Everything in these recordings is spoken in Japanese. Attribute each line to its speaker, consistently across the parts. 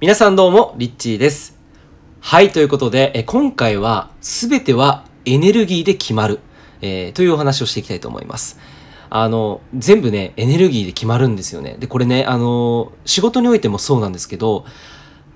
Speaker 1: 皆さんどうも、リッチーです。はい、ということで、え今回は、すべてはエネルギーで決まる、えーというお話をしていきたいと思います。あの、全部ね、エネルギーで決まるんですよね。で、これね、あの、仕事においてもそうなんですけど、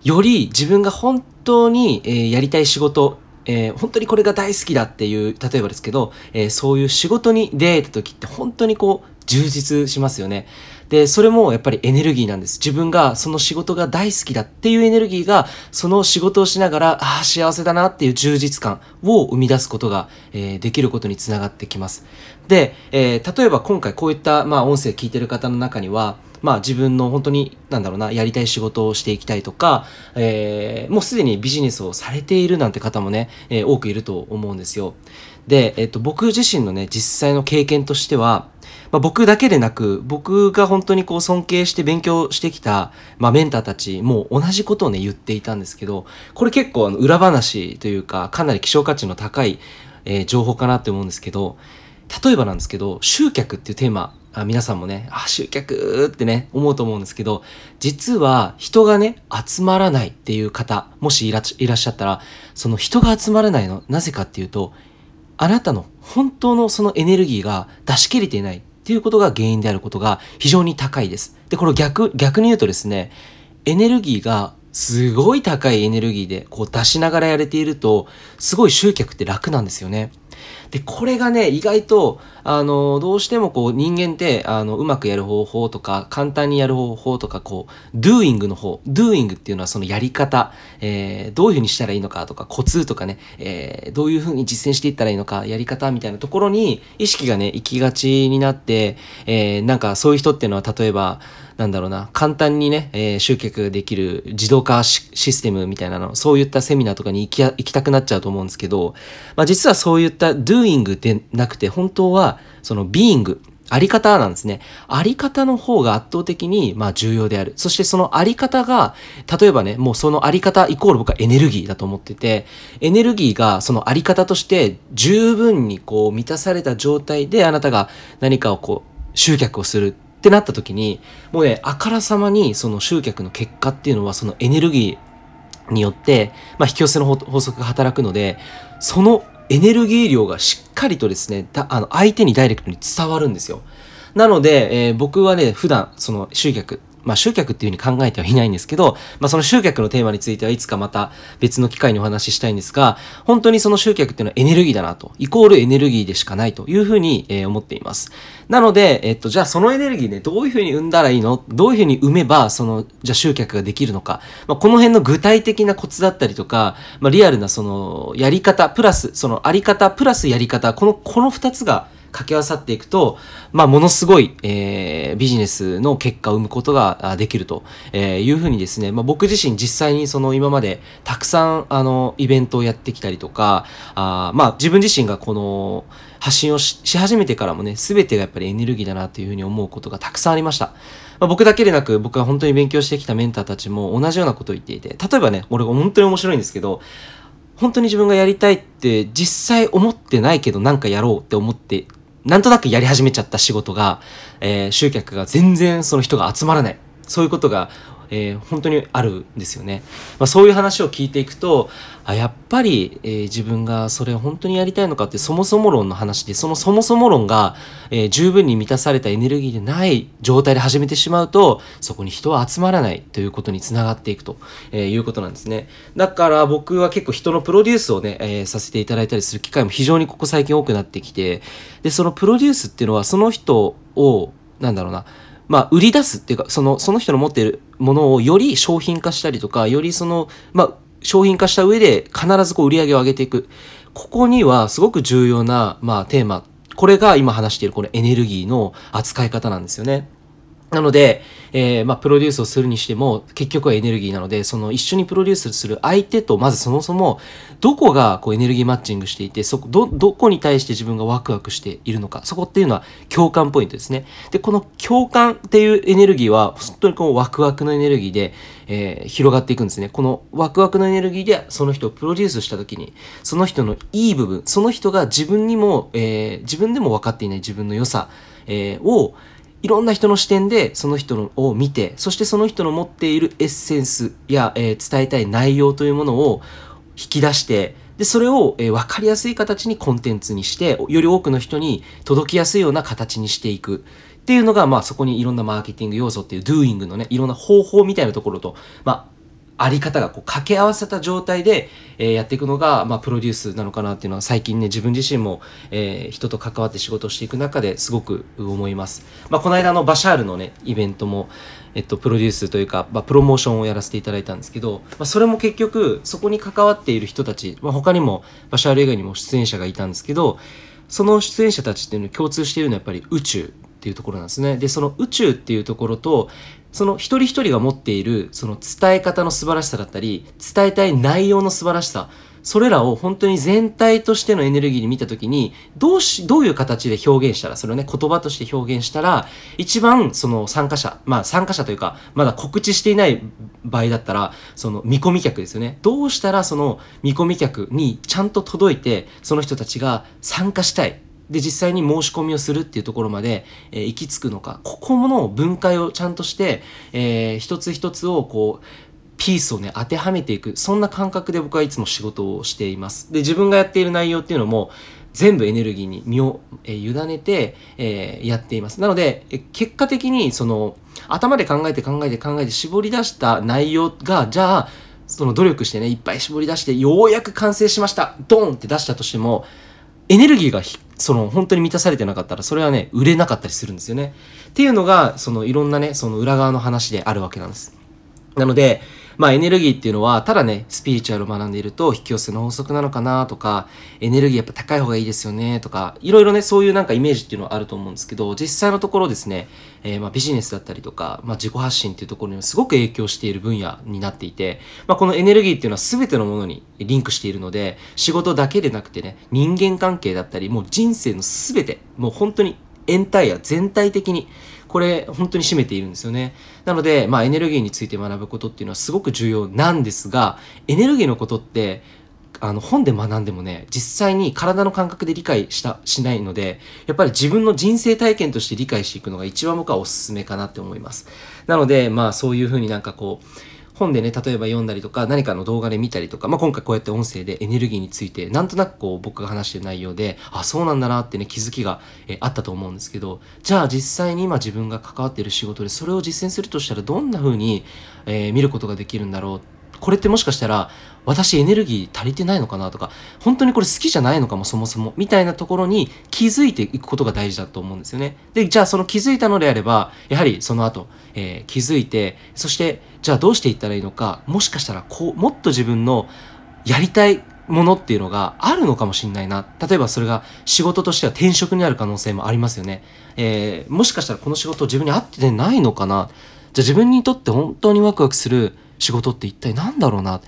Speaker 1: より自分が本当に、えーやりたい仕事、えー本当にこれが大好きだっていう、例えばですけど、えそういう仕事に出会えた時って本当にこう、充実しますよね。で、それもやっぱりエネルギーなんです。自分がその仕事が大好きだっていうエネルギーが、その仕事をしながら、ああ、幸せだなっていう充実感を生み出すことが、えーできることにつながってきます。で、えー例えば今回こういった、まあ、音声聞いてる方の中には、まあ自分の本当に、なんだろうな、やりたい仕事をしていきたいとか、えーもうすでにビジネスをされているなんて方もね、えー多くいると思うんですよ。で、えっと、僕自身のね、実際の経験としては、まあ、僕だけでなく、僕が本当にこう尊敬して勉強してきた、まあ、メンターたちも同じことをね、言っていたんですけど、これ結構あの裏話というか、かなり希少価値の高い、えー情報かなって思うんですけど、例えばなんですけど、集客っていうテーマ、あ皆さんもね、あ、集客ってね、思うと思うんですけど、実は人がね、集まらないっていう方、もしいらっしゃったら、その人が集まらないの、なぜかっていうと、あなたの本当のそのエネルギーが出し切れていないっていうことが原因であることが非常に高いです。で、これ逆、逆に言うとですね、エネルギーがすごい高いエネルギーでこう出しながらやれていると、すごい集客って楽なんですよね。で、これがね、意外と、あの、どうしてもこう人間って、あの、うまくやる方法とか、簡単にやる方法とか、こう、doing の方、doing っていうのはそのやり方、えーどういうふうにしたらいいのかとか、コツとかね、えーどういうふうに実践していったらいいのか、やり方みたいなところに意識がね、行きがちになって、えーなんかそういう人っていうのは、例えば、なんだろうな、簡単にね、えー集客できる自動化システムみたいなの、そういったセミナーとかに行き行きたくなっちゃうと思うんですけど、まあ実はそういった doing でなくて、本当はその being、あり方なんですね。あり方の方が圧倒的に、まあ、重要である。そしてそのあり方が、例えばね、もうそのあり方イコール僕はエネルギーだと思ってて、エネルギーがそのあり方として十分にこう満たされた状態であなたが何かをこう集客をするってなった時に、もうね、あからさまにその集客の結果っていうのはそのエネルギーによって、まあ、引き寄せの法則が働くので、そのエネルギー量がしっかりとですね、あの相手にダイレクトに伝わるんですよ。なので、えー僕はね、普段、その集客、まあ集客っていう風に考えてはいないんですけど、まあその集客のテーマについてはいつかまた別の機会にお話ししたいんですが、本当にその集客っていうのはエネルギーだなと、イコールエネルギーでしかないという風に、えー思っています。なので、えっと、じゃあそのエネルギーね、どういう風に生んだらいいの？どういう風に生めば、その、じゃあ集客ができるのか。まあこの辺の具体的なコツだったりとか、まあリアルなその、やり方、プラス、そのあり方、プラスやり方、この、この二つが、掛け合わさっていくと、まあ、ものすごい、えービジネスの結果を生むことができると、えーいうふうにですね、まあ、僕自身実際にその今までたくさんあのイベントをやってきたりとか、あまあ自分自身がこの発信をしし始めてからもね、すべてがやっぱりエネルギーだなというふうに思うことがたくさんありました。まあ、僕だけでなく、僕が本当に勉強してきたメンターたちも同じようなことを言っていて、例えばね、俺が本当に面白いんですけど、本当に自分がやりたいって実際思ってないけどなんかやろうって思ってなんとなくやり始めちゃった仕事が、えー集客が全然その人が集まらない。そういうことが、えー本当にあるんですよね、まあ、そういう話を聞いていくとあやっぱり、えー自分がそれを本当にやりたいのかってそもそも論の話でそのそもそも論が、えー十分に満たされたエネルギーでない状態で始めてしまうとそこに人は集まらないということにつながっていくと、えーいうことなんですね。だから僕は結構人のプロデュースをね、えーさせていただいたりする機会も非常にここ最近多くなってきてでそのプロデュースっていうのはその人をなんだろうなまあ、売り出すっていうか、その、その人の持ってるものをより商品化したりとか、よりその、まあ、商品化した上で必ずこう売り上げを上げていく。ここにはすごく重要な、まあ、テーマ。これが今話しているこのエネルギーの扱い方なんですよね。なので、えーまあ、プロデュースをするにしても、結局はエネルギーなので、その一緒にプロデュースする相手と、まずそもそも、どこがこうエネルギーマッチングしていて、そこ、ど、どこに対して自分がワクワクしているのか、そこっていうのは共感ポイントですね。で、この共感っていうエネルギーは、本当にこうワクワクのエネルギーで、えー広がっていくんですね。このワクワクのエネルギーで、その人をプロデュースしたときに、その人のいい部分、その人が自分にも、えー自分でも分かっていない自分の良さ、えを、いろんな人の視点でその人のを見て、そしてその人の持っているエッセンスや、えー、伝えたい内容というものを引き出して、で、それを、えー、分かりやすい形にコンテンツにして、より多くの人に届きやすいような形にしていく。っていうのが、まあそこにいろんなマーケティング要素っていう doing のね、いろんな方法みたいなところと、まああり方がこう掛け合わせた状態で、えー、やっていくのが、まあ、プロデュースなのかなっていうのは最近ね、自分自身も、えー、人と関わって仕事をしていく中ですごく思います。まあ、この間のバシャールのね、イベントも、えっと、プロデュースというか、まあ、プロモーションをやらせていただいたんですけど、まあ、それも結局、そこに関わっている人たち、まあ、他にも、バシャール以外にも出演者がいたんですけど、その出演者たちっていうのに共通しているのはやっぱり宇宙っていうところなんですね。で、その宇宙っていうところと、その一人一人が持っているその伝え方の素晴らしさだったり、伝えたい内容の素晴らしさ、それらを本当に全体としてのエネルギーに見たときに、どうし、どういう形で表現したら、それをね、言葉として表現したら、一番その参加者、まあ参加者というか、まだ告知していない場合だったら、その見込み客ですよね。どうしたらその見込み客にちゃんと届いて、その人たちが参加したい。で実際に申し込みをするっていうところまで、えー、行き着くのか。ここの分解をちゃんとして、えー、一つ一つをこうピースをね当てはめていく。そんな感覚で僕はいつも仕事をしています。で自分がやっている内容っていうのも全部エネルギーに身を、えー、委ねて、えー、やっています。なので、え結果的にその頭で考えて考えて考えて絞り出した内容がじゃあその努力してねいっぱい絞り出してようやく完成しました。ドンって出したとしてもエネルギーがその本当に満たされてなかったらそれはね売れなかったりするんですよね。っていうのがそのいろんなねその裏側の話であるわけなんです。なのでまあエネルギーっていうのは、ただね、スピリチュアルを学んでいると引き寄せの法則なのかなとか、エネルギーやっぱ高い方がいいですよねとか、いろいろね、そういうなんかイメージっていうのはあると思うんですけど、実際のところですね、えー、まあビジネスだったりとか、まあ自己発信っていうところにすごく影響している分野になっていて、まあこのエネルギーっていうのは全てのものにリンクしているので、仕事だけでなくてね、人間関係だったり、もう人生の全て、もう本当にエンタイア全体的にこれ本当に占めているんですよね。なので、まあエネルギーについて学ぶことっていうのはすごく重要なんですが、エネルギーのことってあの本で学んでもね、実際に体の感覚で理解した、しないので、やっぱり自分の人生体験として理解していくのが一番僕はおすすめかなって思います。なので、まあそういうふうになんかこう、本でね、例えば読んだりとか、何かの動画で見たりとか、まあ、今回こうやって音声でエネルギーについて、なんとなくこう僕が話してる内容で、あ、そうなんだなってね、気づきが、えあったと思うんですけど、じゃあ実際に今自分が関わっている仕事でそれを実践するとしたらどんな風に、えー、見ることができるんだろうってこれってもしかしたら私エネルギー足りてないのかなとか本当にこれ好きじゃないのかもそもそもみたいなところに気づいていくことが大事だと思うんですよねでじゃあその気づいたのであればやはりその後、えー、気づいてそしてじゃあどうしていったらいいのかもしかしたらこうもっと自分のやりたいものっていうのがあるのかもしれないな。例えばそれが仕事としては転職になる可能性もありますよね。えー、もしかしたらこの仕事自分に合ってないのかな。じゃあ自分にとって本当にワクワクする仕事って一体何だろうな。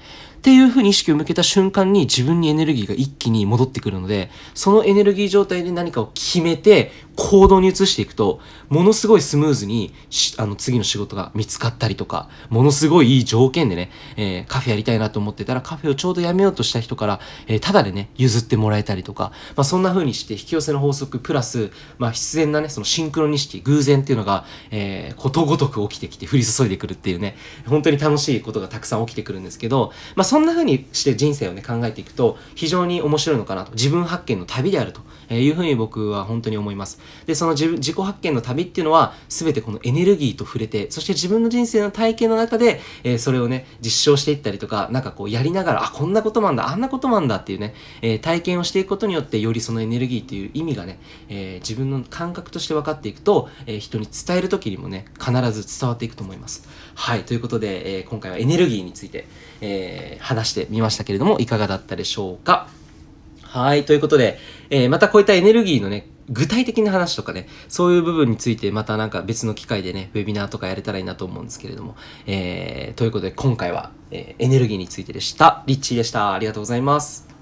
Speaker 1: っていうふうに意識を向けた瞬間に自分にエネルギーが一気に戻ってくるので、そのエネルギー状態で何かを決めて行動に移していくと、ものすごいスムーズにあの次の仕事が見つかったりとか、ものすごいいい条件でね、えー、カフェやりたいなと思ってたらカフェをちょうどやめようとした人から、えー、ただでね、譲ってもらえたりとか、まあそんな風にして引き寄せの法則プラス、まあ必然なね、そのシンクロニシティ、偶然っていうのが、えー、ことごとく起きてきて降り注いでくるっていうね、本当に楽しいことがたくさん起きてくるんですけど、まあそんな風にして人生をね考えていくと非常に面白いのかなと。自分発見の旅であるというふうに僕は本当に思います。でその自自己発見の旅っていうのは全てこのエネルギーと触れてそして自分の人生の体験の中で、えー、それをね実証していったりとかなんかこうやりながらあこんなことなんだあんなことなんだっていうね、えー、体験をしていくことによってよりそのエネルギーっていう意味がね、えー、自分の感覚として分かっていくと、え人に伝える時にもね必ず伝わっていくと思います。はいということで、え今回はエネルギーについて、え話してみましたけれどもいかがだったでしょうか？はい。ということで、えー、またこういったエネルギーのね、具体的な話とかね、そういう部分についてまたなんか別の機会でね、ウェビナーとかやれたらいいなと思うんですけれども、えー、ということで今回は、えー、エネルギーについてでした。リッチーでした。ありがとうございます。